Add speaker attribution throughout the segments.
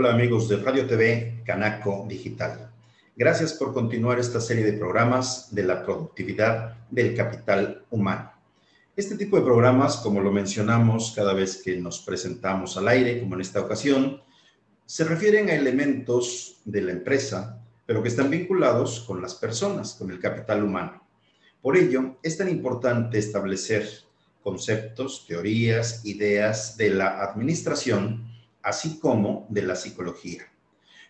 Speaker 1: Hola amigos de Radio TV Canaco Digital. Gracias por continuar esta serie de programas de la productividad del capital humano. Este tipo de programas, como lo mencionamos cada vez que nos presentamos al aire, como en esta ocasión, se refieren a elementos de la empresa, pero que están vinculados con las personas, con el capital humano. Por ello, es tan importante establecer conceptos, teorías, ideas de la administración así como de la psicología.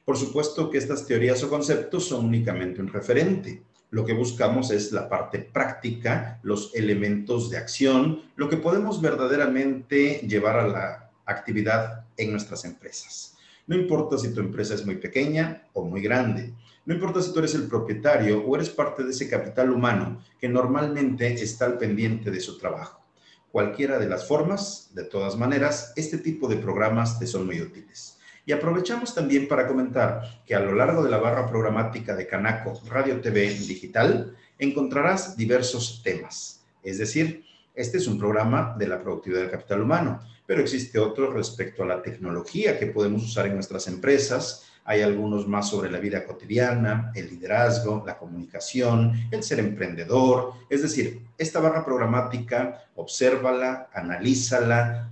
Speaker 1: Por supuesto que estas teorías o conceptos son únicamente un referente. Lo que buscamos es la parte práctica, los elementos de acción, lo que podemos verdaderamente llevar a la actividad en nuestras empresas. No importa si tu empresa es muy pequeña o muy grande. No importa si tú eres el propietario o eres parte de ese capital humano que normalmente está al pendiente de su trabajo cualquiera de las formas, de todas maneras, este tipo de programas te son muy útiles. Y aprovechamos también para comentar que a lo largo de la barra programática de Canaco Radio TV Digital encontrarás diversos temas. Es decir, este es un programa de la productividad del capital humano, pero existe otro respecto a la tecnología que podemos usar en nuestras empresas, hay algunos más sobre la vida cotidiana, el liderazgo, la comunicación, el ser emprendedor. Es decir, esta barra programática, obsérvala, analízala,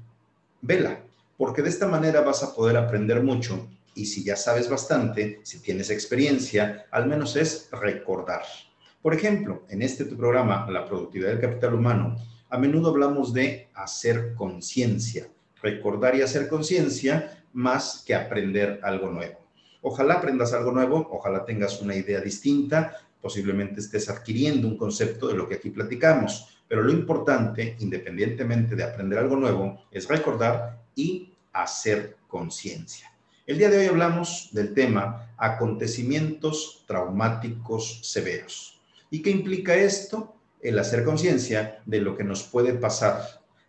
Speaker 1: vela, porque de esta manera vas a poder aprender mucho y si ya sabes bastante, si tienes experiencia, al menos es recordar. Por ejemplo, en este tu programa, La productividad del capital humano, a menudo hablamos de hacer conciencia, recordar y hacer conciencia más que aprender algo nuevo. Ojalá aprendas algo nuevo, ojalá tengas una idea distinta, posiblemente estés adquiriendo un concepto de lo que aquí platicamos, pero lo importante, independientemente de aprender algo nuevo, es recordar y hacer conciencia. El día de hoy hablamos del tema acontecimientos traumáticos severos. ¿Y qué implica esto? El hacer conciencia de lo que nos puede pasar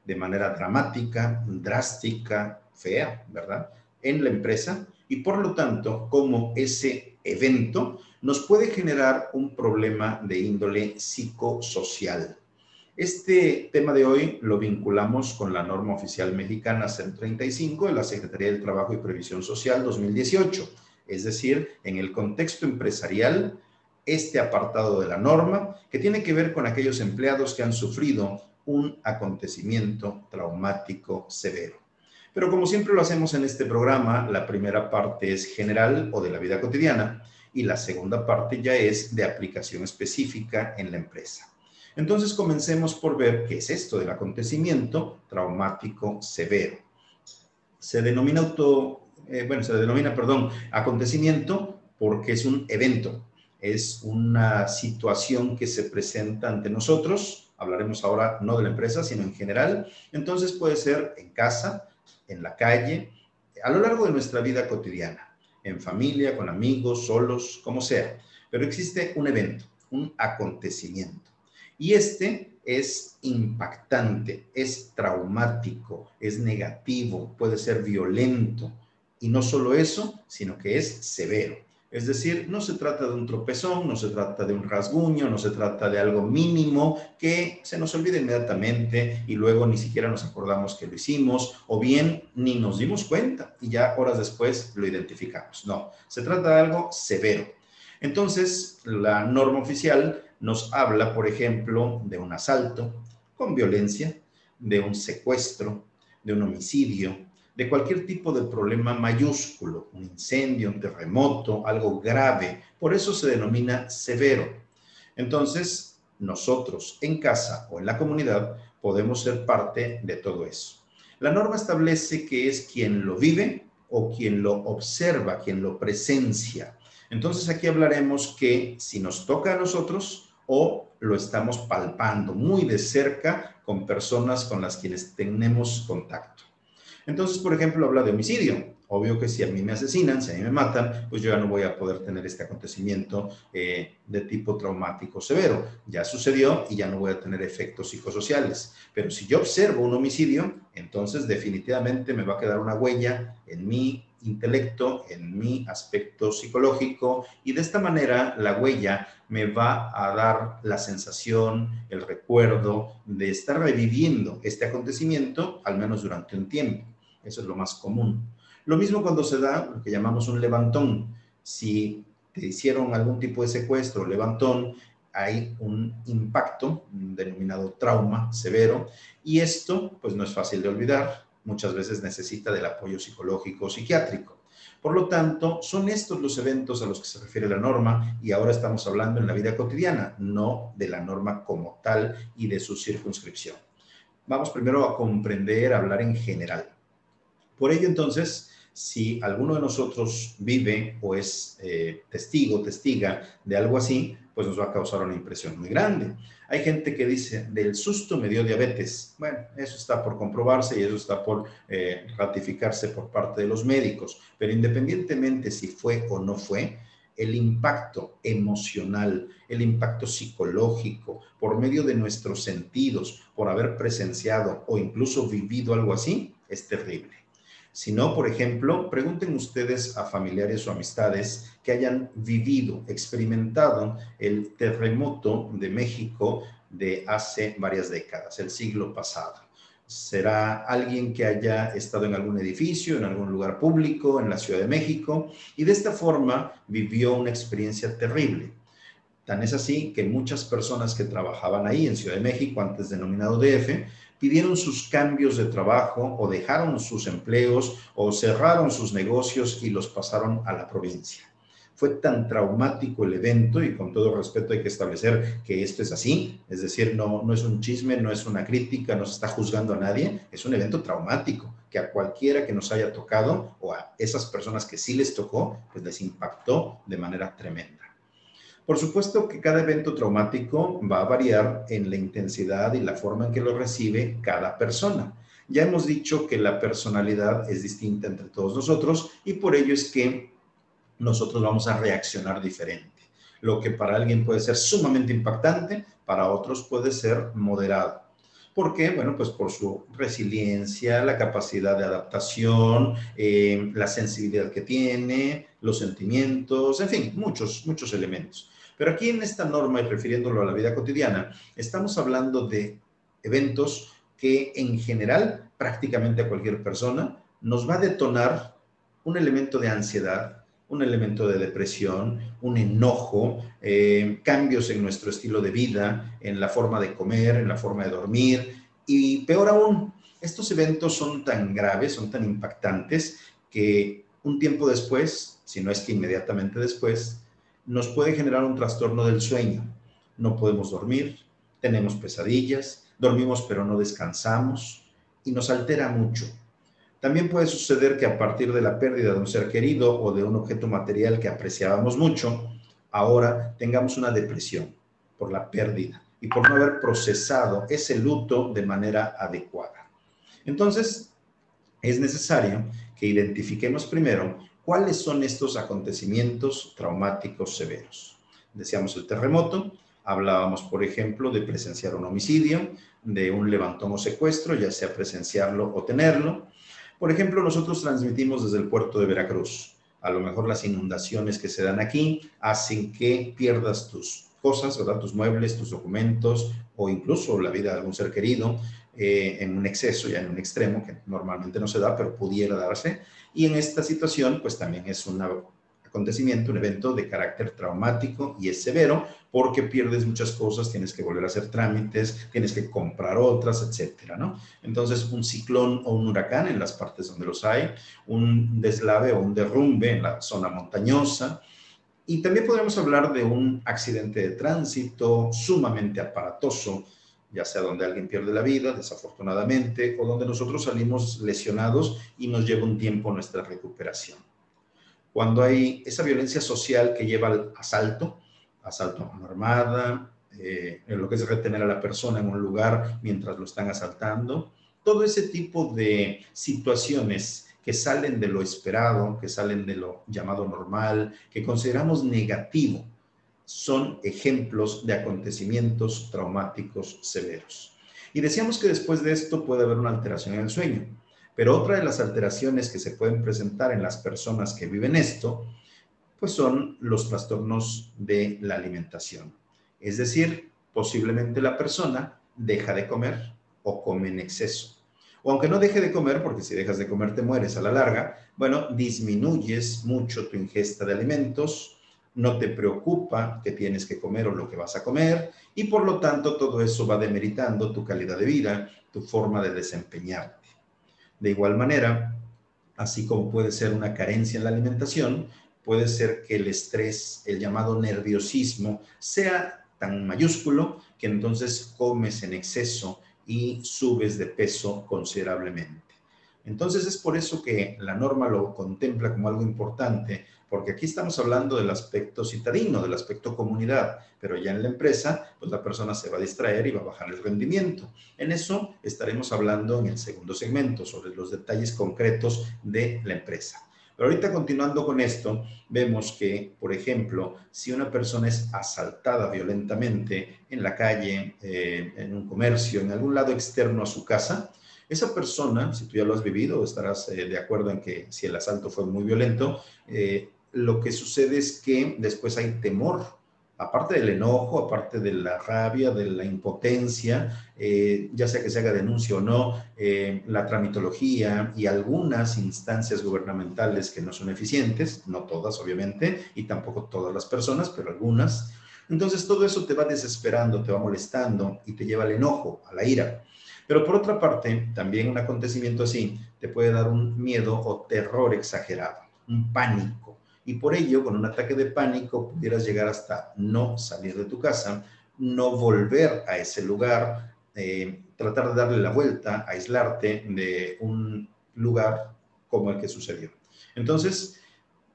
Speaker 1: de manera dramática, drástica, fea, ¿verdad? En la empresa y por lo tanto, como ese evento nos puede generar un problema de índole psicosocial. Este tema de hoy lo vinculamos con la norma oficial mexicana 035 de la Secretaría del Trabajo y Previsión Social 2018, es decir, en el contexto empresarial, este apartado de la norma que tiene que ver con aquellos empleados que han sufrido un acontecimiento traumático severo. Pero como siempre lo hacemos en este programa, la primera parte es general o de la vida cotidiana y la segunda parte ya es de aplicación específica en la empresa. Entonces comencemos por ver qué es esto del acontecimiento traumático severo. Se denomina auto, eh, bueno, se denomina, perdón, acontecimiento porque es un evento, es una situación que se presenta ante nosotros. Hablaremos ahora no de la empresa, sino en general. Entonces puede ser en casa, en la calle, a lo largo de nuestra vida cotidiana, en familia, con amigos, solos, como sea. Pero existe un evento, un acontecimiento. Y este es impactante, es traumático, es negativo, puede ser violento. Y no solo eso, sino que es severo. Es decir, no se trata de un tropezón, no se trata de un rasguño, no se trata de algo mínimo que se nos olvida inmediatamente y luego ni siquiera nos acordamos que lo hicimos o bien ni nos dimos cuenta y ya horas después lo identificamos. No, se trata de algo severo. Entonces, la norma oficial nos habla, por ejemplo, de un asalto con violencia, de un secuestro, de un homicidio, de cualquier tipo de problema mayúsculo, un incendio, un terremoto, algo grave. Por eso se denomina severo. Entonces, nosotros en casa o en la comunidad podemos ser parte de todo eso. La norma establece que es quien lo vive o quien lo observa, quien lo presencia. Entonces aquí hablaremos que si nos toca a nosotros o lo estamos palpando muy de cerca con personas con las quienes tenemos contacto. Entonces, por ejemplo, habla de homicidio. Obvio que si a mí me asesinan, si a mí me matan, pues yo ya no voy a poder tener este acontecimiento eh, de tipo traumático severo. Ya sucedió y ya no voy a tener efectos psicosociales. Pero si yo observo un homicidio, entonces definitivamente me va a quedar una huella en mi intelecto, en mi aspecto psicológico y de esta manera la huella me va a dar la sensación, el recuerdo de estar reviviendo este acontecimiento, al menos durante un tiempo. Eso es lo más común. Lo mismo cuando se da lo que llamamos un levantón. Si te hicieron algún tipo de secuestro, levantón, hay un impacto denominado trauma severo y esto pues no es fácil de olvidar, muchas veces necesita del apoyo psicológico o psiquiátrico. Por lo tanto, son estos los eventos a los que se refiere la norma y ahora estamos hablando en la vida cotidiana, no de la norma como tal y de su circunscripción. Vamos primero a comprender, a hablar en general. Por ello, entonces, si alguno de nosotros vive o es eh, testigo, testiga de algo así, pues nos va a causar una impresión muy grande. Hay gente que dice, del susto me dio diabetes. Bueno, eso está por comprobarse y eso está por eh, ratificarse por parte de los médicos. Pero independientemente si fue o no fue, el impacto emocional, el impacto psicológico, por medio de nuestros sentidos, por haber presenciado o incluso vivido algo así, es terrible. Si no, por ejemplo, pregunten ustedes a familiares o amistades que hayan vivido, experimentado el terremoto de México de hace varias décadas, el siglo pasado. Será alguien que haya estado en algún edificio, en algún lugar público, en la Ciudad de México, y de esta forma vivió una experiencia terrible. Tan es así que muchas personas que trabajaban ahí en Ciudad de México, antes denominado DF, pidieron sus cambios de trabajo o dejaron sus empleos o cerraron sus negocios y los pasaron a la provincia. Fue tan traumático el evento y con todo respeto hay que establecer que esto es así, es decir, no, no es un chisme, no es una crítica, no se está juzgando a nadie, es un evento traumático que a cualquiera que nos haya tocado o a esas personas que sí les tocó, pues les impactó de manera tremenda. Por supuesto que cada evento traumático va a variar en la intensidad y la forma en que lo recibe cada persona. Ya hemos dicho que la personalidad es distinta entre todos nosotros y por ello es que nosotros vamos a reaccionar diferente. Lo que para alguien puede ser sumamente impactante, para otros puede ser moderado. ¿Por qué? Bueno, pues por su resiliencia, la capacidad de adaptación, eh, la sensibilidad que tiene, los sentimientos, en fin, muchos, muchos elementos. Pero aquí en esta norma, y refiriéndolo a la vida cotidiana, estamos hablando de eventos que en general, prácticamente a cualquier persona, nos va a detonar un elemento de ansiedad, un elemento de depresión, un enojo, eh, cambios en nuestro estilo de vida, en la forma de comer, en la forma de dormir. Y peor aún, estos eventos son tan graves, son tan impactantes, que un tiempo después, si no es que inmediatamente después, nos puede generar un trastorno del sueño. No podemos dormir, tenemos pesadillas, dormimos pero no descansamos y nos altera mucho. También puede suceder que a partir de la pérdida de un ser querido o de un objeto material que apreciábamos mucho, ahora tengamos una depresión por la pérdida y por no haber procesado ese luto de manera adecuada. Entonces, es necesario que identifiquemos primero ¿Cuáles son estos acontecimientos traumáticos severos? Decíamos el terremoto, hablábamos, por ejemplo, de presenciar un homicidio, de un levantón o secuestro, ya sea presenciarlo o tenerlo. Por ejemplo, nosotros transmitimos desde el puerto de Veracruz. A lo mejor las inundaciones que se dan aquí hacen que pierdas tus cosas, ¿verdad? Tus muebles, tus documentos o incluso la vida de algún ser querido eh, en un exceso, ya en un extremo, que normalmente no se da, pero pudiera darse. Y en esta situación, pues también es un acontecimiento, un evento de carácter traumático y es severo porque pierdes muchas cosas, tienes que volver a hacer trámites, tienes que comprar otras, etcétera, ¿no? Entonces, un ciclón o un huracán en las partes donde los hay, un deslave o un derrumbe en la zona montañosa, y también podríamos hablar de un accidente de tránsito sumamente aparatoso, ya sea donde alguien pierde la vida, desafortunadamente, o donde nosotros salimos lesionados y nos lleva un tiempo nuestra recuperación. Cuando hay esa violencia social que lleva al asalto, asalto a armada, eh, lo que es retener a la persona en un lugar mientras lo están asaltando, todo ese tipo de situaciones que salen de lo esperado, que salen de lo llamado normal, que consideramos negativo, son ejemplos de acontecimientos traumáticos severos. Y decíamos que después de esto puede haber una alteración en el sueño, pero otra de las alteraciones que se pueden presentar en las personas que viven esto, pues son los trastornos de la alimentación. Es decir, posiblemente la persona deja de comer o come en exceso. O aunque no deje de comer, porque si dejas de comer te mueres a la larga, bueno, disminuyes mucho tu ingesta de alimentos, no te preocupa que tienes que comer o lo que vas a comer, y por lo tanto todo eso va demeritando tu calidad de vida, tu forma de desempeñarte. De igual manera, así como puede ser una carencia en la alimentación, puede ser que el estrés, el llamado nerviosismo, sea tan mayúsculo que entonces comes en exceso y subes de peso considerablemente. Entonces es por eso que la norma lo contempla como algo importante, porque aquí estamos hablando del aspecto citadino, del aspecto comunidad, pero ya en la empresa, pues la persona se va a distraer y va a bajar el rendimiento. En eso estaremos hablando en el segundo segmento, sobre los detalles concretos de la empresa. Pero ahorita continuando con esto, vemos que, por ejemplo, si una persona es asaltada violentamente en la calle, eh, en un comercio, en algún lado externo a su casa, esa persona, si tú ya lo has vivido, estarás eh, de acuerdo en que si el asalto fue muy violento, eh, lo que sucede es que después hay temor aparte del enojo, aparte de la rabia, de la impotencia, eh, ya sea que se haga denuncia o no, eh, la tramitología y algunas instancias gubernamentales que no son eficientes, no todas obviamente, y tampoco todas las personas, pero algunas. Entonces todo eso te va desesperando, te va molestando y te lleva al enojo, a la ira. Pero por otra parte, también un acontecimiento así te puede dar un miedo o terror exagerado, un pánico y por ello, con un ataque de pánico, pudieras llegar hasta no salir de tu casa, no volver a ese lugar, eh, tratar de darle la vuelta, aislarte de un lugar como el que sucedió. Entonces,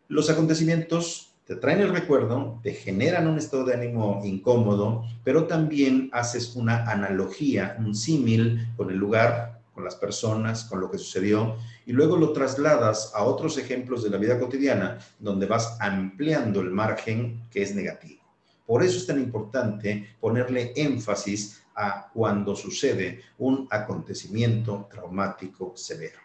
Speaker 1: los acontecimientos te traen el recuerdo, te generan un estado de ánimo incómodo, pero también haces una analogía, un símil con el lugar con las personas, con lo que sucedió, y luego lo trasladas a otros ejemplos de la vida cotidiana, donde vas ampliando el margen que es negativo. Por eso es tan importante ponerle énfasis a cuando sucede un acontecimiento traumático severo.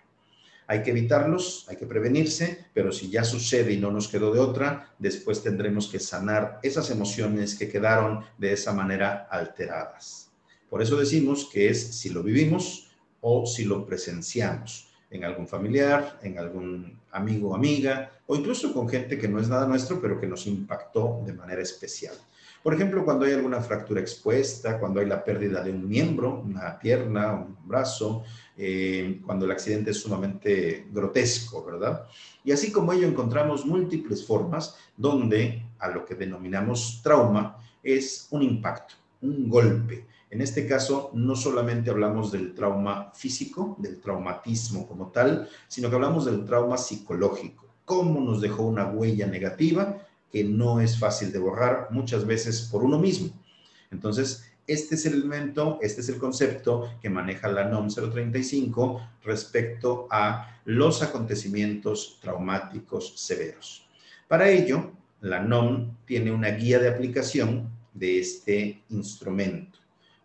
Speaker 1: Hay que evitarlos, hay que prevenirse, pero si ya sucede y no nos quedó de otra, después tendremos que sanar esas emociones que quedaron de esa manera alteradas. Por eso decimos que es, si lo vivimos, o si lo presenciamos en algún familiar, en algún amigo o amiga, o incluso con gente que no es nada nuestro, pero que nos impactó de manera especial. Por ejemplo, cuando hay alguna fractura expuesta, cuando hay la pérdida de un miembro, una pierna, un brazo, eh, cuando el accidente es sumamente grotesco, ¿verdad? Y así como ello encontramos múltiples formas donde a lo que denominamos trauma es un impacto, un golpe, en este caso, no solamente hablamos del trauma físico, del traumatismo como tal, sino que hablamos del trauma psicológico, cómo nos dejó una huella negativa que no es fácil de borrar muchas veces por uno mismo. Entonces, este es el elemento, este es el concepto que maneja la NOM 035 respecto a los acontecimientos traumáticos severos. Para ello, la NOM tiene una guía de aplicación de este instrumento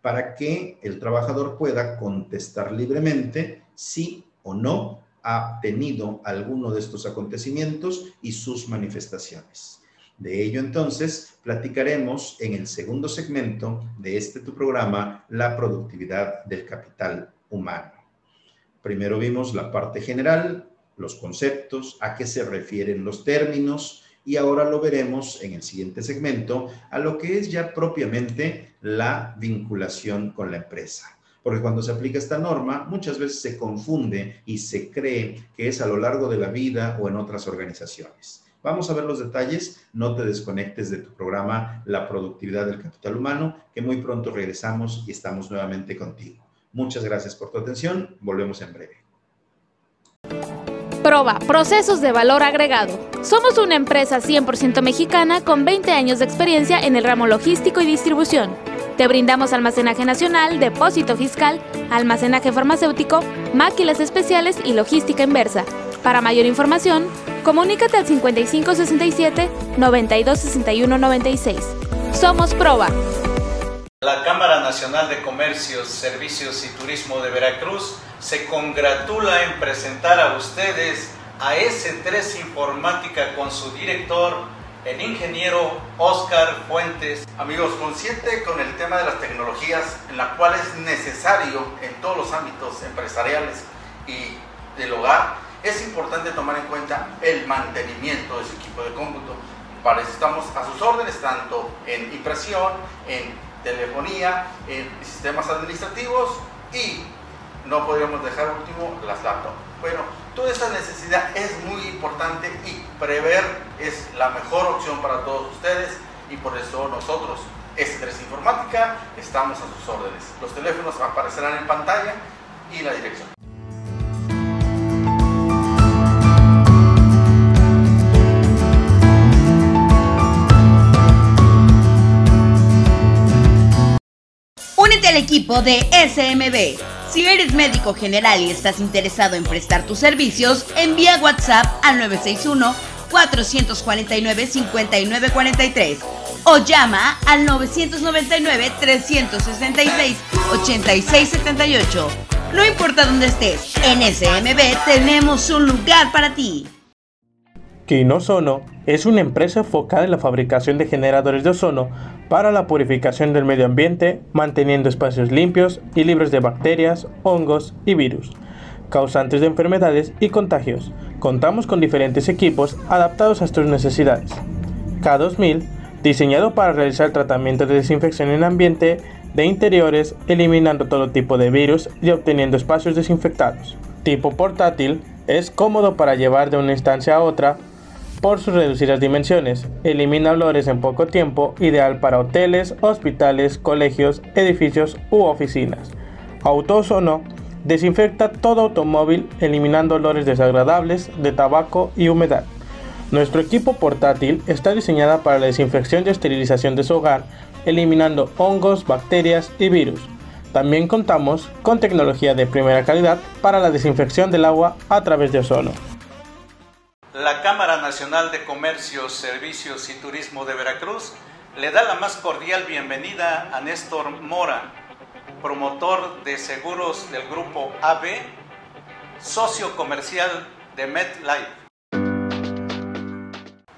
Speaker 1: para que el trabajador pueda contestar libremente si o no ha tenido alguno de estos acontecimientos y sus manifestaciones. De ello entonces platicaremos en el segundo segmento de este tu programa, la productividad del capital humano. Primero vimos la parte general, los conceptos, a qué se refieren los términos, y ahora lo veremos en el siguiente segmento a lo que es ya propiamente la vinculación con la empresa. Porque cuando se aplica esta norma, muchas veces se confunde y se cree que es a lo largo de la vida o en otras organizaciones. Vamos a ver los detalles, no te desconectes de tu programa La productividad del capital humano, que muy pronto regresamos y estamos nuevamente contigo. Muchas gracias por tu atención, volvemos en breve.
Speaker 2: Proba, procesos de valor agregado. Somos una empresa 100% mexicana con 20 años de experiencia en el ramo logístico y distribución. Te brindamos almacenaje nacional, depósito fiscal, almacenaje farmacéutico, máquinas especiales y logística inversa. Para mayor información, comunícate al 5567 926196. Somos Proba.
Speaker 3: La Cámara Nacional de Comercios, Servicios y Turismo de Veracruz se congratula en presentar a ustedes a S3 Informática con su director el ingeniero Oscar Fuentes.
Speaker 4: Amigos, consciente con el tema de las tecnologías, en la cual es necesario en todos los ámbitos empresariales y del hogar, es importante tomar en cuenta el mantenimiento de su equipo de cómputo. Para eso estamos a sus órdenes, tanto en impresión, en telefonía, en sistemas administrativos y no podríamos dejar último las laptops. Bueno, toda esta necesidad es muy importante y prever es la mejor opción para todos ustedes y por eso nosotros, S3 Informática, estamos a sus órdenes. Los teléfonos aparecerán en pantalla y la dirección.
Speaker 5: Únete al equipo de SMB. Si eres médico general y estás interesado en prestar tus servicios, envía WhatsApp al 961-449-5943 o llama al 999-366-8678. No importa dónde estés, en SMB tenemos un lugar para ti.
Speaker 6: Quinosono es una empresa enfocada en la fabricación de generadores de ozono para la purificación del medio ambiente, manteniendo espacios limpios y libres de bacterias, hongos y virus, causantes de enfermedades y contagios. Contamos con diferentes equipos adaptados a tus necesidades. K2000, diseñado para realizar tratamiento de desinfección en ambiente de interiores, eliminando todo tipo de virus y obteniendo espacios desinfectados. Tipo portátil, es cómodo para llevar de una instancia a otra por sus reducidas dimensiones, elimina olores en poco tiempo, ideal para hoteles, hospitales, colegios, edificios u oficinas. Autosono desinfecta todo automóvil eliminando olores desagradables de tabaco y humedad. Nuestro equipo portátil está diseñada para la desinfección y esterilización de su hogar, eliminando hongos, bacterias y virus. También contamos con tecnología de primera calidad para la desinfección del agua a través de ozono.
Speaker 3: La Cámara Nacional de Comercio, Servicios y Turismo de Veracruz le da la más cordial bienvenida a Néstor Mora, promotor de seguros del grupo AB, socio comercial de MedLife.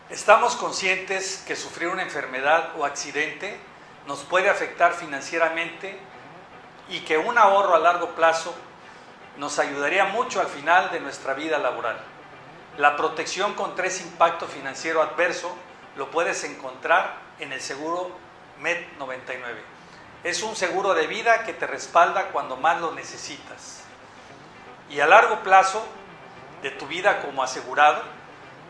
Speaker 7: Estamos conscientes que sufrir una enfermedad o accidente nos puede afectar financieramente y que un ahorro a largo plazo nos ayudaría mucho al final de nuestra vida laboral. La protección contra ese impacto financiero adverso lo puedes encontrar en el seguro MED 99. Es un seguro de vida que te respalda cuando más lo necesitas. Y a largo plazo de tu vida como asegurado,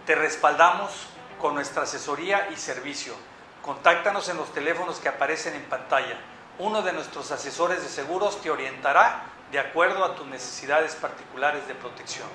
Speaker 7: te respaldamos con nuestra asesoría y servicio. Contáctanos en los teléfonos que aparecen en pantalla. Uno de nuestros asesores de seguros te orientará de acuerdo a tus necesidades particulares de protección.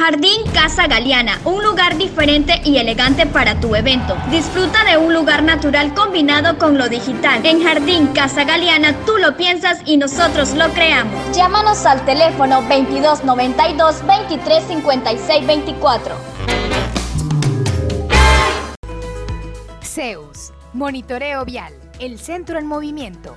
Speaker 8: Jardín Casa Galeana, un lugar diferente y elegante para tu evento. Disfruta de un lugar natural combinado con lo digital. En Jardín Casa Galeana tú lo piensas y nosotros lo creamos. Llámanos al teléfono 2292 2356 24.
Speaker 9: Zeus, Monitoreo Vial, el centro en movimiento.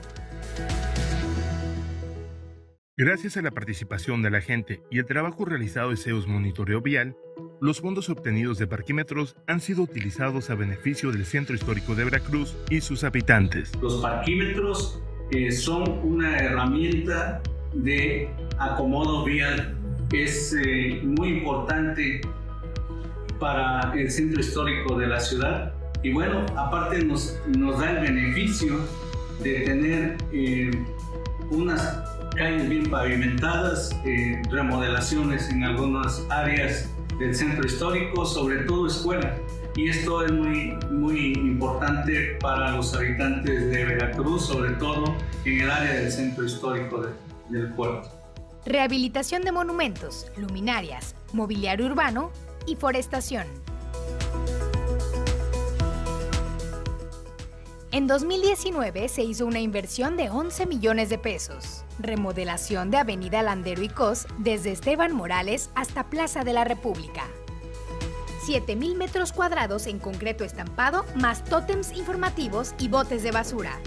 Speaker 10: Gracias a la participación de la gente y el trabajo realizado de CEUS Monitoreo Vial, los fondos obtenidos de parquímetros han sido utilizados a beneficio del Centro Histórico de Veracruz y sus habitantes.
Speaker 11: Los parquímetros eh, son una herramienta de acomodo vial. Es eh, muy importante para el centro histórico de la ciudad y bueno, aparte nos, nos da el beneficio de tener eh, unas calles bien pavimentadas, eh, remodelaciones en algunas áreas del centro histórico, sobre todo escuelas. Y esto es muy, muy importante para los habitantes de Veracruz, sobre todo en el área del centro histórico del puerto.
Speaker 9: Rehabilitación de monumentos, luminarias, mobiliario urbano y forestación. En 2019 se hizo una inversión de 11 millones de pesos. Remodelación de Avenida Landero y Cos desde Esteban Morales hasta Plaza de la República. 7.000 metros cuadrados en concreto estampado, más tótems informativos y botes de basura.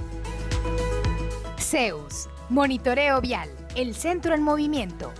Speaker 9: Zeus, Monitoreo Vial, el centro en movimiento.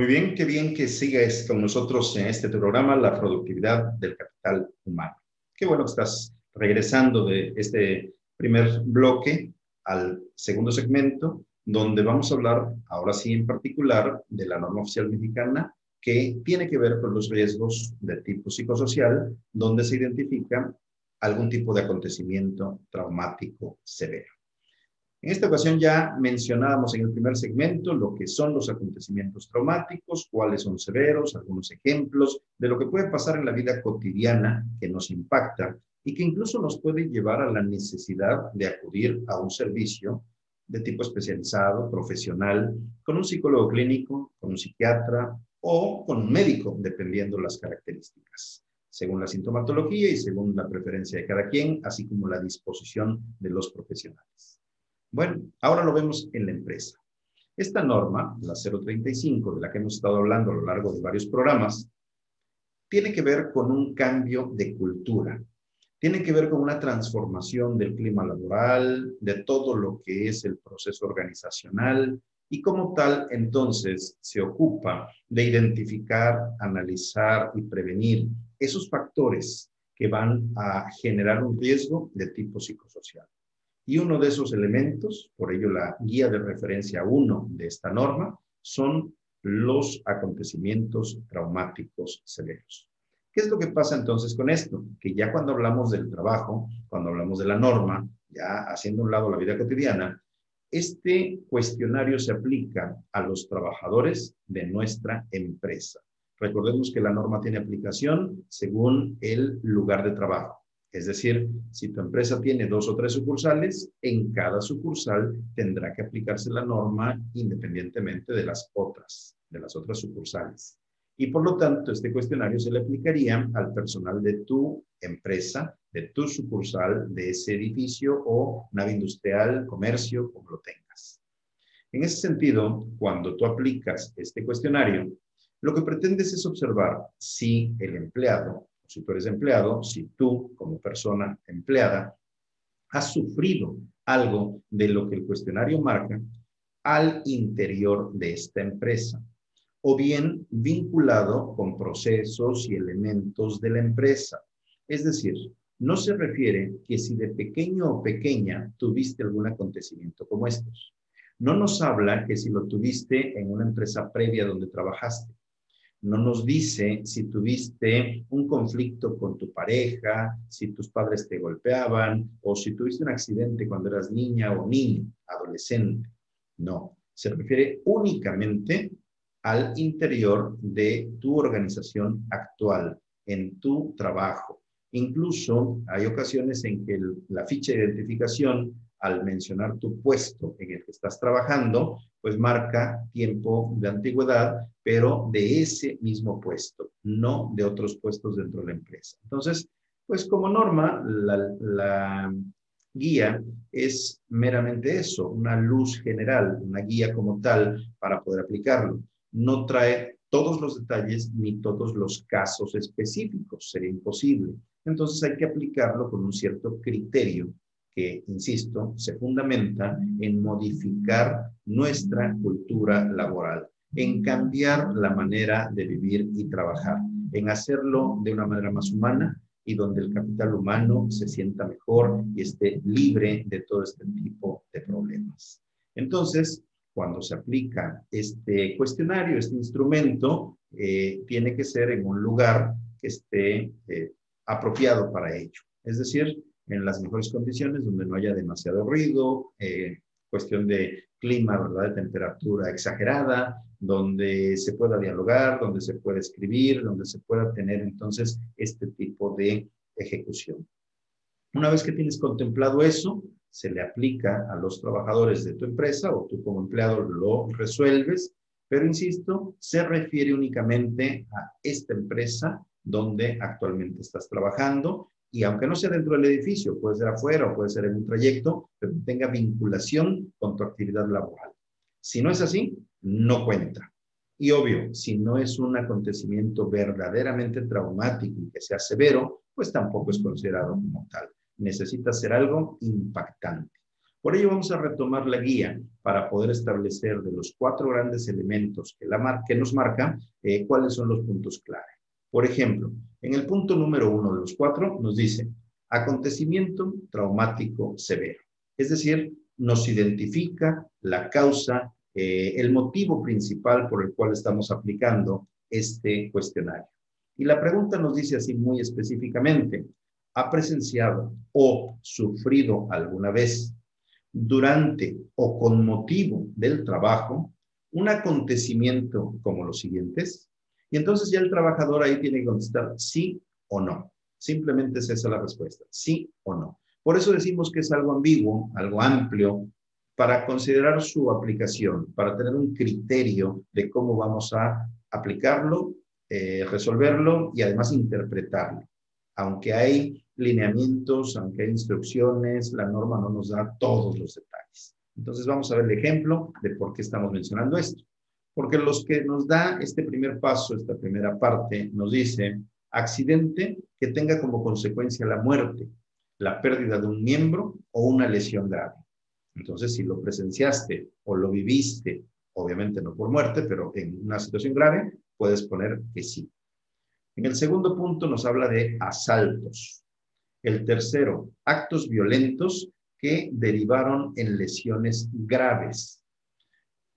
Speaker 1: Muy bien, qué bien que sigas con nosotros en este programa, La productividad del capital humano. Qué bueno que estás regresando de este primer bloque al segundo segmento, donde vamos a hablar ahora sí en particular de la norma oficial mexicana que tiene que ver con los riesgos de tipo psicosocial, donde se identifica algún tipo de acontecimiento traumático severo. En esta ocasión ya mencionábamos en el primer segmento lo que son los acontecimientos traumáticos, cuáles son severos, algunos ejemplos de lo que puede pasar en la vida cotidiana que nos impacta y que incluso nos puede llevar a la necesidad de acudir a un servicio de tipo especializado, profesional, con un psicólogo clínico, con un psiquiatra o con un médico, dependiendo las características, según la sintomatología y según la preferencia de cada quien, así como la disposición de los profesionales. Bueno, ahora lo vemos en la empresa. Esta norma, la 035, de la que hemos estado hablando a lo largo de varios programas, tiene que ver con un cambio de cultura, tiene que ver con una transformación del clima laboral, de todo lo que es el proceso organizacional y como tal entonces se ocupa de identificar, analizar y prevenir esos factores que van a generar un riesgo de tipo psicosocial. Y uno de esos elementos, por ello la guía de referencia 1 de esta norma, son los acontecimientos traumáticos severos. ¿Qué es lo que pasa entonces con esto? Que ya cuando hablamos del trabajo, cuando hablamos de la norma, ya haciendo un lado la vida cotidiana, este cuestionario se aplica a los trabajadores de nuestra empresa. Recordemos que la norma tiene aplicación según el lugar de trabajo. Es decir, si tu empresa tiene dos o tres sucursales, en cada sucursal tendrá que aplicarse la norma independientemente de las otras, de las otras sucursales. Y por lo tanto, este cuestionario se le aplicaría al personal de tu empresa, de tu sucursal, de ese edificio o nave industrial, comercio, como lo tengas. En ese sentido, cuando tú aplicas este cuestionario, lo que pretendes es observar si el empleado si tú eres empleado, si tú como persona empleada has sufrido algo de lo que el cuestionario marca al interior de esta empresa, o bien vinculado con procesos y elementos de la empresa. Es decir, no se refiere que si de pequeño o pequeña tuviste algún acontecimiento como estos. No nos habla que si lo tuviste en una empresa previa donde trabajaste no nos dice si tuviste un conflicto con tu pareja, si tus padres te golpeaban o si tuviste un accidente cuando eras niña o niño, adolescente. No, se refiere únicamente al interior de tu organización actual, en tu trabajo. Incluso hay ocasiones en que la ficha de identificación al mencionar tu puesto en el que estás trabajando, pues marca tiempo de antigüedad, pero de ese mismo puesto, no de otros puestos dentro de la empresa. Entonces, pues como norma, la, guía es meramente eso, una luz general, una guía como tal para poder aplicarlo. No trae todos los detalles ni todos los casos específicos, sería imposible. Entonces hay que aplicarlo con un cierto criterio que, insisto, se fundamenta en modificar nuestra cultura laboral, en cambiar la manera de vivir y trabajar, en hacerlo de una manera más humana y donde el capital humano se sienta mejor y esté libre de todo este tipo de problemas. Entonces, cuando se aplica este cuestionario, este instrumento, eh, tiene que ser en un lugar que esté eh, apropiado para ello. Es decir, en las mejores condiciones, donde no haya demasiado ruido, eh, cuestión de clima, ¿verdad? De temperatura exagerada, donde se pueda dialogar, donde se pueda escribir, donde se pueda tener entonces este tipo de ejecución. Una vez que tienes contemplado eso, se le aplica a los trabajadores de tu empresa o tú como empleado lo resuelves, pero insisto, se refiere únicamente a esta empresa donde actualmente estás trabajando y aunque no sea dentro del edificio, puede ser afuera o puede ser en un trayecto, pero tenga vinculación con tu actividad laboral. Si no es así, no cuenta. Y obvio, si no es un acontecimiento verdaderamente traumático y que sea severo, pues tampoco es considerado como tal. Necesita ser algo impactante. Por ello vamos a retomar la guía para poder establecer de los cuatro grandes elementos que, la que nos marca eh, cuáles son los puntos clave. Por ejemplo, en el punto número uno de los cuatro nos dice acontecimiento traumático severo. Es decir, nos identifica la causa, eh, el motivo principal por el cual estamos aplicando este cuestionario. Y la pregunta nos dice así muy específicamente, ¿ha presenciado o sufrido alguna vez durante o con motivo del trabajo un acontecimiento como los siguientes? Y entonces ya el trabajador ahí tiene que contestar sí o no. Simplemente es esa la respuesta, sí o no. Por eso decimos que es algo ambiguo, algo amplio, para considerar su aplicación, para tener un criterio de cómo vamos a aplicarlo, eh, resolverlo y además interpretarlo. Aunque hay lineamientos, aunque hay instrucciones, la norma no nos da todos los detalles. Entonces vamos a ver el ejemplo de por qué estamos mencionando esto. Porque los que nos da este primer paso, esta primera parte, nos dice accidente que tenga como consecuencia la muerte, la pérdida de un miembro o una lesión grave. Entonces, si lo presenciaste o lo viviste, obviamente no por muerte, pero en una situación grave, puedes poner que sí. En el segundo punto nos habla de asaltos. El tercero, actos violentos que derivaron en lesiones graves.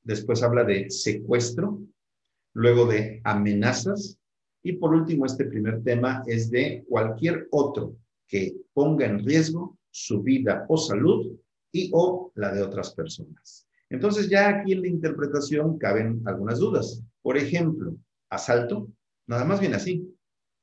Speaker 1: Después habla de secuestro, luego de amenazas y por último este primer tema es de cualquier otro que ponga en riesgo su vida o salud y o la de otras personas. Entonces ya aquí en la interpretación caben algunas dudas. Por ejemplo, asalto, nada más bien así,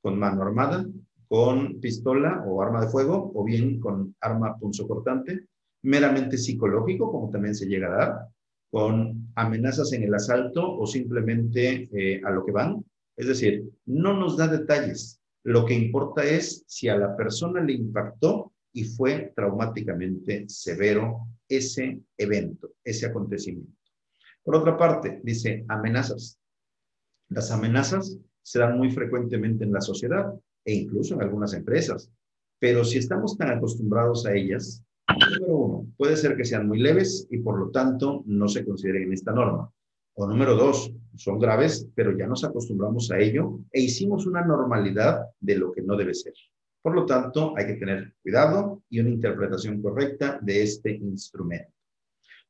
Speaker 1: con mano armada, con pistola o arma de fuego, o bien con arma punzocortante, meramente psicológico, como también se llega a dar, con amenazas en el asalto o simplemente eh, a lo que van. Es decir, no nos da detalles. Lo que importa es si a la persona le impactó y fue traumáticamente severo ese evento, ese acontecimiento. Por otra parte, dice amenazas. Las amenazas se dan muy frecuentemente en la sociedad e incluso en algunas empresas, pero si estamos tan acostumbrados a ellas, número uno, puede ser que sean muy leves y por lo tanto no se consideren en esta norma. O número dos, son graves, pero ya nos acostumbramos a ello e hicimos una normalidad de lo que no debe ser. Por lo tanto, hay que tener cuidado y una interpretación correcta de este instrumento.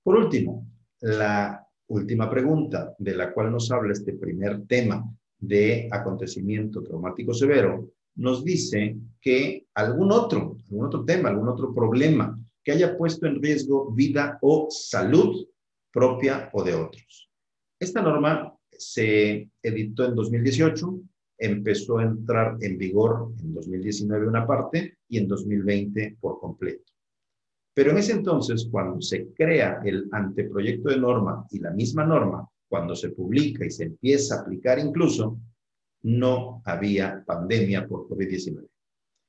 Speaker 1: Por último, la última pregunta de la cual nos habla este primer tema de acontecimiento traumático severo, nos dice que algún otro, algún otro tema, algún otro problema que haya puesto en riesgo vida o salud propia o de otros. Esta norma se editó en 2018 empezó a entrar en vigor en 2019 una parte y en 2020 por completo. Pero en ese entonces, cuando se crea el anteproyecto de norma y la misma norma, cuando se publica y se empieza a aplicar incluso, no había pandemia por COVID-19.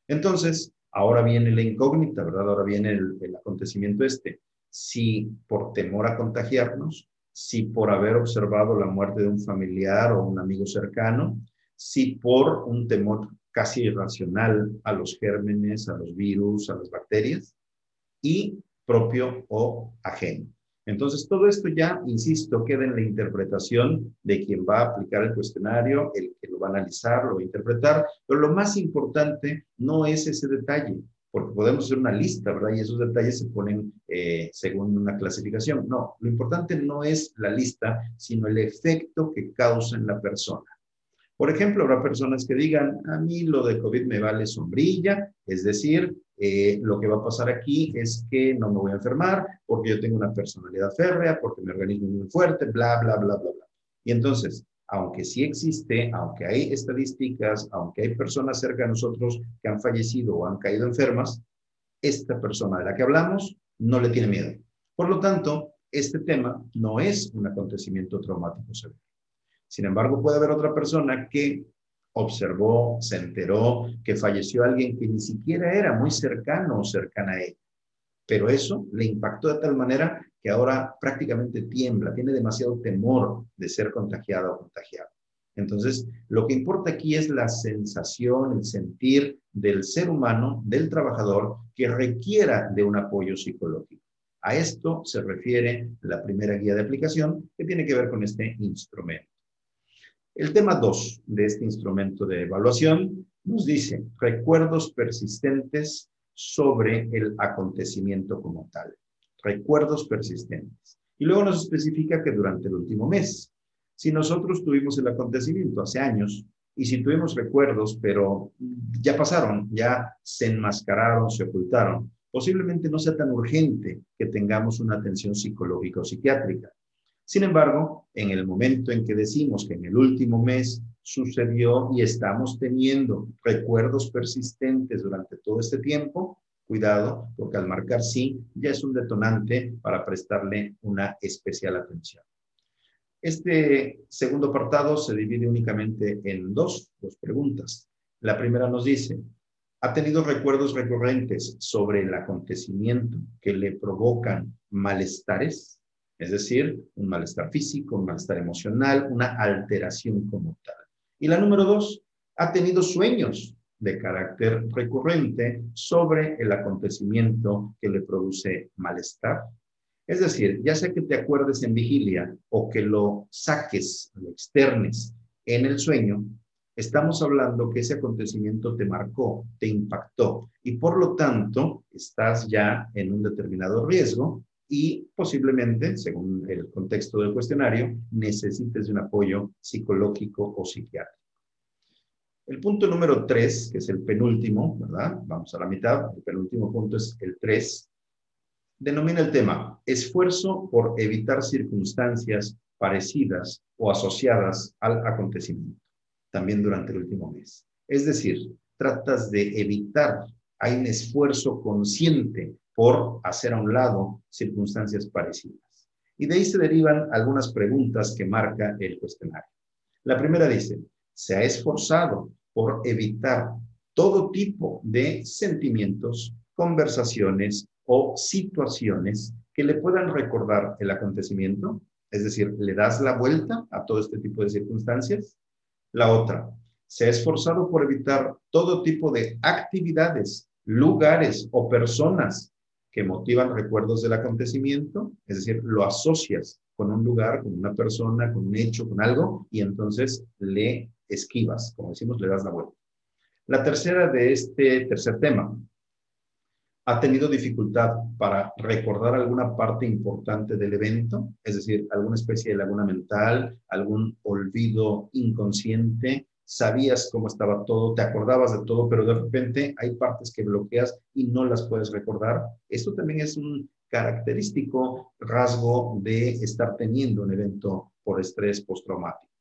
Speaker 1: Entonces, ahora viene la incógnita, ¿verdad? Ahora viene el, el acontecimiento este. Si por temor a contagiarnos, si por haber observado la muerte de un familiar o un amigo cercano, si por un temor casi irracional a los gérmenes, a los virus, a las bacterias, y propio o ajeno. Entonces, todo esto ya, insisto, queda en la interpretación de quien va a aplicar el cuestionario, el que lo va a analizar, lo va a interpretar, pero lo más importante no es ese detalle, porque podemos hacer una lista, ¿verdad? Y esos detalles se ponen eh, según una clasificación. No, lo importante no es la lista, sino el efecto que causa en la persona. Por ejemplo, habrá personas que digan, a mí lo de COVID me vale sombrilla, es decir, eh, lo que va a pasar aquí es que no me voy a enfermar porque yo tengo una personalidad férrea, porque mi organismo es muy fuerte, bla, bla, bla, bla, bla. Y entonces, aunque sí existe, aunque hay estadísticas, aunque hay personas cerca de nosotros que han fallecido o han caído enfermas, esta persona de la que hablamos no le tiene miedo. Por lo tanto, este tema no es un acontecimiento traumático severo. Sin embargo, puede haber otra persona que observó, se enteró que falleció alguien que ni siquiera era muy cercano o cercana a él. Pero eso le impactó de tal manera que ahora prácticamente tiembla, tiene demasiado temor de ser contagiada o contagiado. Entonces, lo que importa aquí es la sensación, el sentir del ser humano, del trabajador, que requiera de un apoyo psicológico. A esto se refiere la primera guía de aplicación que tiene que ver con este instrumento. El tema 2 de este instrumento de evaluación nos dice recuerdos persistentes sobre el acontecimiento como tal. Recuerdos persistentes. Y luego nos especifica que durante el último mes, si nosotros tuvimos el acontecimiento hace años y si tuvimos recuerdos, pero ya pasaron, ya se enmascararon, se ocultaron, posiblemente no sea tan urgente que tengamos una atención psicológica o psiquiátrica. Sin embargo, en el momento en que decimos que en el último mes sucedió y estamos teniendo recuerdos persistentes durante todo este tiempo, cuidado, porque al marcar sí ya es un detonante para prestarle una especial atención. Este segundo apartado se divide únicamente en dos, dos preguntas. La primera nos dice, ¿ha tenido recuerdos recurrentes sobre el acontecimiento que le provocan malestares? Es decir, un malestar físico, un malestar emocional, una alteración como tal. Y la número dos, ¿ha tenido sueños de carácter recurrente sobre el acontecimiento que le produce malestar? Es decir, ya sea que te acuerdes en vigilia o que lo saques, lo externes en el sueño, estamos hablando que ese acontecimiento te marcó, te impactó y por lo tanto estás ya en un determinado riesgo y posiblemente, según el contexto del cuestionario, necesites de un apoyo psicológico o psiquiátrico. El punto número tres, que es el penúltimo, ¿verdad? Vamos a la mitad. El penúltimo punto es el tres denomina el tema esfuerzo por evitar circunstancias parecidas o asociadas al acontecimiento, también durante el último mes. Es decir, tratas de evitar, hay un esfuerzo consciente por hacer a un lado circunstancias parecidas. Y de ahí se derivan algunas preguntas que marca el cuestionario. La primera dice, ¿se ha esforzado por evitar todo tipo de sentimientos, conversaciones o situaciones que le puedan recordar el acontecimiento, es decir, le das la vuelta a todo este tipo de circunstancias. La otra, se ha esforzado por evitar todo tipo de actividades, lugares o personas que motivan recuerdos del acontecimiento, es decir, lo asocias con un lugar, con una persona, con un hecho, con algo, y entonces le esquivas, como decimos, le das la vuelta. La tercera de este tercer tema, ha tenido dificultad para recordar alguna parte importante del evento, es decir, alguna especie de laguna mental, algún olvido inconsciente, sabías cómo estaba todo, te acordabas de todo, pero de repente hay partes que bloqueas y no las puedes recordar. Esto también es un característico rasgo de estar teniendo un evento por estrés postraumático.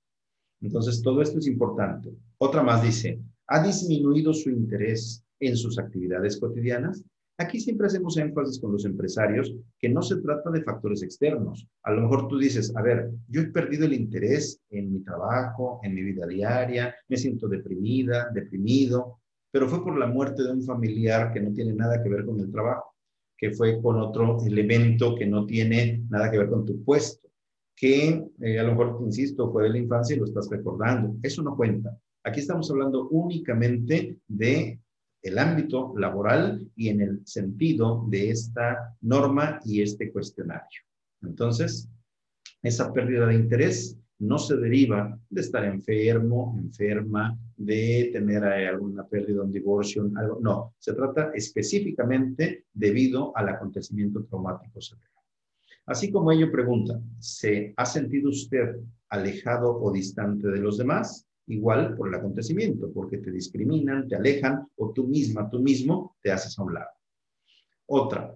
Speaker 1: Entonces, todo esto es importante. Otra más dice, ¿ha disminuido su interés en sus actividades cotidianas? Aquí siempre hacemos énfasis con los empresarios que no se trata de factores externos. A lo mejor tú dices, a ver, yo he perdido el interés en mi trabajo, en mi vida diaria, me siento deprimida, deprimido, pero fue por la muerte de un familiar que no tiene nada que ver con el trabajo, que fue con otro elemento que no tiene nada que ver con tu puesto, que eh, a lo mejor, insisto, fue de la infancia y lo estás recordando. Eso no cuenta. Aquí estamos hablando únicamente de el ámbito laboral y en el sentido de esta norma y este cuestionario. Entonces, esa pérdida de interés no se deriva de estar enfermo, enferma, de tener alguna pérdida, un divorcio, algo. No, se trata específicamente debido al acontecimiento traumático. Así como ello pregunta, ¿se ha sentido usted alejado o distante de los demás? Igual por el acontecimiento, porque te discriminan, te alejan o tú misma, tú mismo te haces a un lado. Otra,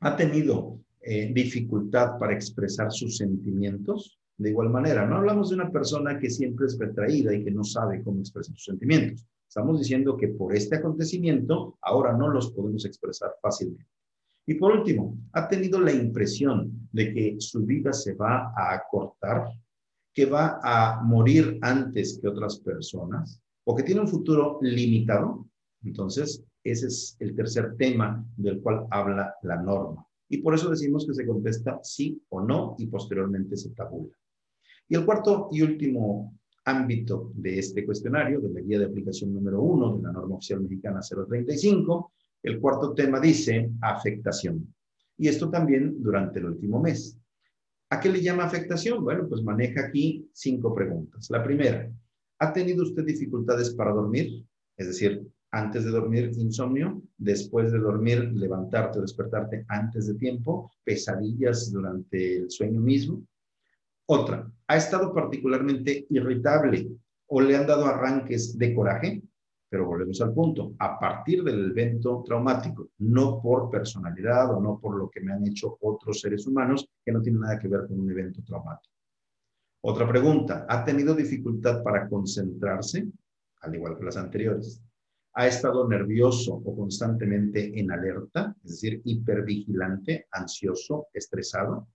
Speaker 1: ¿ha tenido eh, dificultad para expresar sus sentimientos? De igual manera, no hablamos de una persona que siempre es retraída y que no sabe cómo expresar sus sentimientos. Estamos diciendo que por este acontecimiento ahora no los podemos expresar fácilmente. Y por último, ¿ha tenido la impresión de que su vida se va a acortar que va a morir antes que otras personas o que tiene un futuro limitado. Entonces, ese es el tercer tema del cual habla la norma. Y por eso decimos que se contesta sí o no y posteriormente se tabula. Y el cuarto y último ámbito de este cuestionario, de la guía de aplicación número uno de la norma oficial mexicana 035, el cuarto tema dice afectación. Y esto también durante el último mes. ¿A qué le llama afectación? Bueno, pues maneja aquí cinco preguntas. La primera, ¿ha tenido usted dificultades para dormir? Es decir, antes de dormir, insomnio, después de dormir, levantarte o despertarte antes de tiempo, pesadillas durante el sueño mismo. Otra, ¿ha estado particularmente irritable o le han dado arranques de coraje? Pero volvemos al punto, a partir del evento traumático, no por personalidad o no por lo que me han hecho otros seres humanos que no tiene nada que ver con un evento traumático. Otra pregunta, ¿ha tenido dificultad para concentrarse? Al igual que las anteriores. ¿Ha estado nervioso o constantemente en alerta? Es decir, hipervigilante, ansioso, estresado.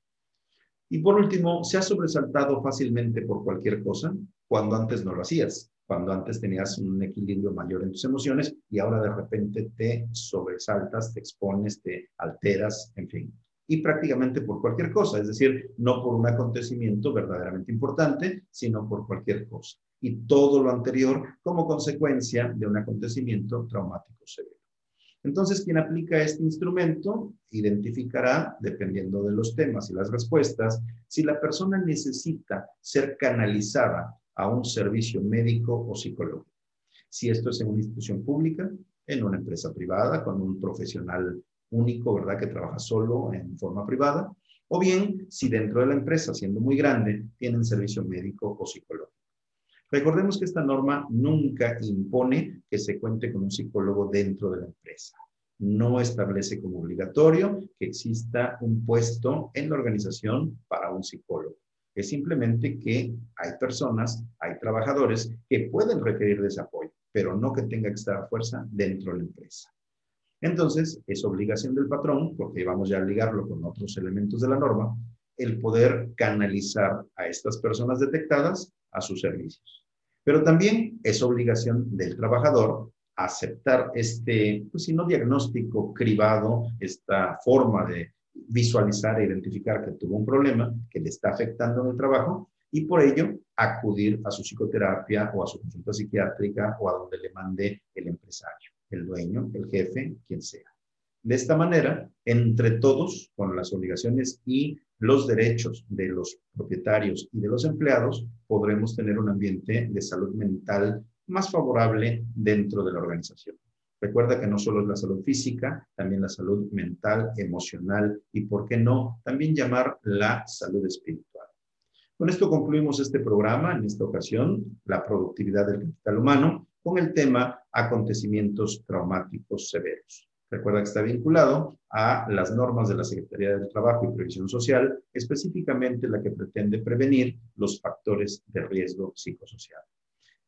Speaker 1: Y por último, ¿se ha sobresaltado fácilmente por cualquier cosa cuando antes no lo hacías? Cuando antes tenías un equilibrio mayor en tus emociones y ahora de repente te sobresaltas, te expones, te alteras, en fin. Y prácticamente por cualquier cosa, es decir, no por un acontecimiento verdaderamente importante, sino por cualquier cosa. Y todo lo anterior como consecuencia de un acontecimiento traumático severo. Entonces, quien aplica este instrumento identificará, dependiendo de los temas y las respuestas, si la persona necesita ser canalizada a un servicio médico o psicológico. Si esto es en una institución pública, en una empresa privada, con un profesional único, ¿verdad?, que trabaja solo en forma privada, o bien si dentro de la empresa, siendo muy grande, tienen servicio médico o psicológico. Recordemos que esta norma nunca impone que se cuente con un psicólogo dentro de la empresa. No establece como obligatorio que exista un puesto en la organización para un psicólogo es simplemente que hay personas, hay trabajadores que pueden requerir de ese apoyo, pero no que tenga que estar a fuerza dentro de la empresa. Entonces, es obligación del patrón, porque vamos ya a ligarlo con otros elementos de la norma, el poder canalizar a estas personas detectadas a sus servicios. Pero también es obligación del trabajador aceptar este, pues si no diagnóstico cribado, esta forma de visualizar e identificar que tuvo un problema que le está afectando en el trabajo y por ello acudir a su psicoterapia o a su consulta psiquiátrica o a donde le mande el empresario, el dueño, el jefe, quien sea. De esta manera, entre todos, con las obligaciones y los derechos de los propietarios y de los empleados, podremos tener un ambiente de salud mental más favorable dentro de la organización. Recuerda que no solo es la salud física, también la salud mental, emocional y, ¿por qué no?, también llamar la salud espiritual. Con esto concluimos este programa, en esta ocasión, la productividad del capital humano, con el tema acontecimientos traumáticos severos. Recuerda que está vinculado a las normas de la Secretaría del Trabajo y Previsión Social, específicamente la que pretende prevenir los factores de riesgo psicosocial.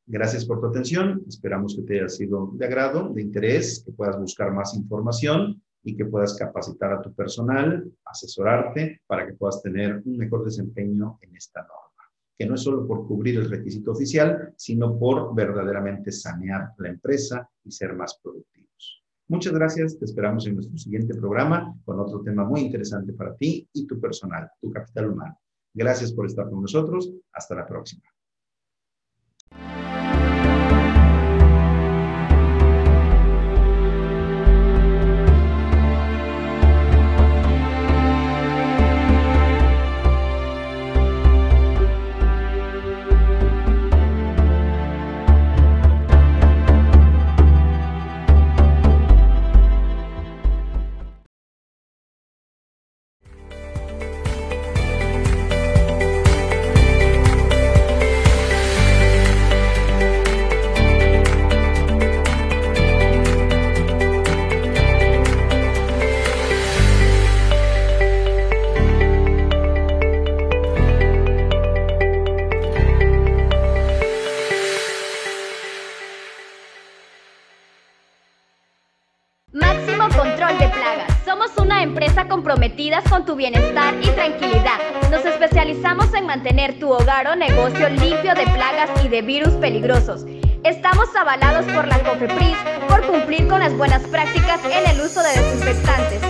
Speaker 1: Gracias por tu atención. Esperamos que te haya sido de agrado, de interés, que puedas buscar más información y que puedas capacitar a tu personal, asesorarte para que puedas tener un mejor desempeño en esta norma, que no es solo por cubrir el requisito oficial, sino por verdaderamente sanear la empresa y ser más productivos. Muchas gracias, te esperamos en nuestro siguiente programa con otro tema muy interesante para ti y tu personal, tu capital humano. Gracias por estar con nosotros. Hasta la próxima.
Speaker 8: Mantener tu hogar o negocio limpio de plagas y de virus peligrosos. Estamos avalados por la COFEPRIS por cumplir con las buenas prácticas en el uso de desinfectantes.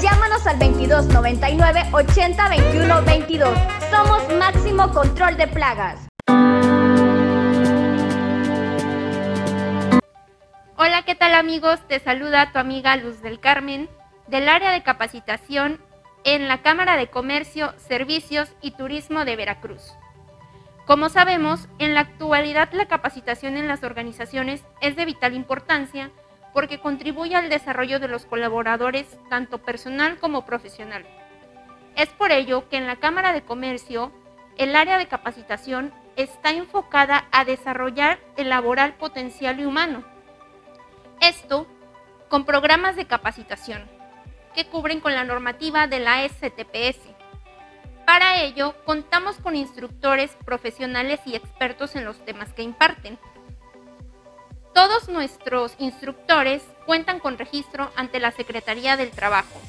Speaker 8: Llámanos al 2299 80 21 22. Somos Máximo Control de Plagas.
Speaker 12: Hola, ¿qué tal amigos? Te saluda tu amiga Luz del Carmen del área de capacitación en la Cámara de Comercio, Servicios y Turismo de Veracruz. Como sabemos, en la actualidad la capacitación en las organizaciones es de vital importancia porque contribuye al desarrollo de los colaboradores, tanto personal como profesional. Es por ello que en la Cámara de Comercio, el área de capacitación está enfocada a desarrollar el laboral potencial y humano. Esto con programas de capacitación que cubren con la normativa de la STPS. Para ello, contamos con instructores profesionales y expertos en los temas que imparten. Todos nuestros instructores cuentan con registro ante la Secretaría del Trabajo.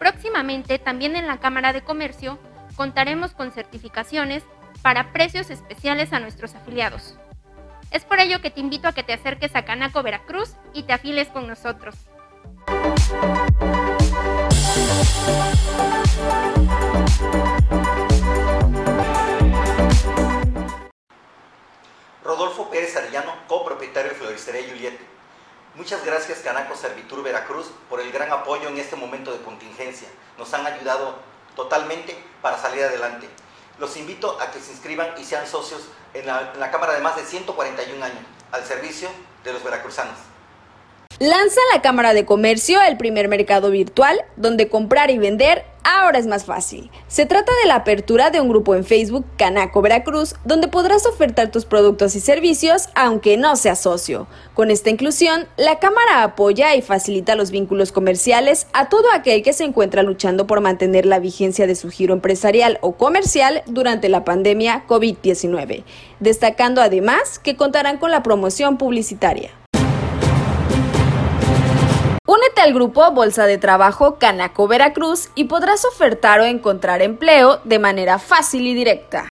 Speaker 12: Próximamente, también en la Cámara de Comercio, contaremos con certificaciones para precios especiales a nuestros afiliados. Es por ello que te invito a que te acerques a Canaco Veracruz y te afiles con nosotros.
Speaker 4: Rodolfo Pérez Arellano, copropietario de Floristería Juliette. Muchas gracias Canaco Servitur Veracruz por el gran apoyo en este momento de contingencia. Nos han ayudado totalmente para salir adelante. Los invito a que se inscriban y sean socios en la, en la Cámara de más de 141 años, al servicio de los veracruzanos.
Speaker 13: Lanza la Cámara de Comercio el primer mercado virtual donde comprar y vender ahora es más fácil. Se trata de la apertura de un grupo en Facebook Canaco Veracruz donde podrás ofertar tus productos y servicios aunque no seas socio. Con esta inclusión, la Cámara apoya y facilita los vínculos comerciales a todo aquel que se encuentra luchando por mantener la vigencia de su giro empresarial o comercial durante la pandemia COVID-19, destacando además que contarán con la promoción publicitaria. Únete al grupo Bolsa de Trabajo Canaco Veracruz y podrás ofertar o encontrar empleo de manera fácil y directa.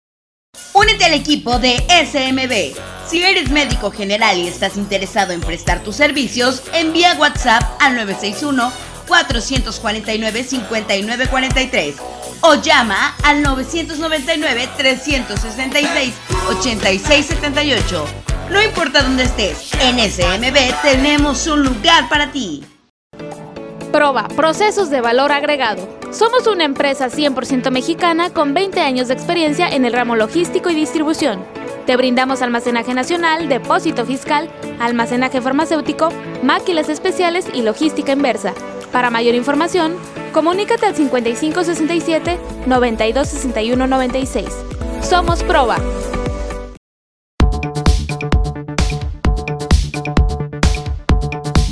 Speaker 5: Únete al equipo de SMB. Si eres médico general y estás interesado en prestar tus servicios, envía WhatsApp al 961 449 5943 o llama al 999 366 8678. No importa dónde estés, en SMB tenemos un lugar para ti.
Speaker 2: Proba, procesos de valor agregado. Somos una empresa 100% mexicana con 20 años de experiencia en el ramo logístico y distribución. Te brindamos almacenaje nacional, depósito fiscal, almacenaje farmacéutico, máquinas especiales y logística inversa. Para mayor información, comunícate al 5567 926196. Somos Proba.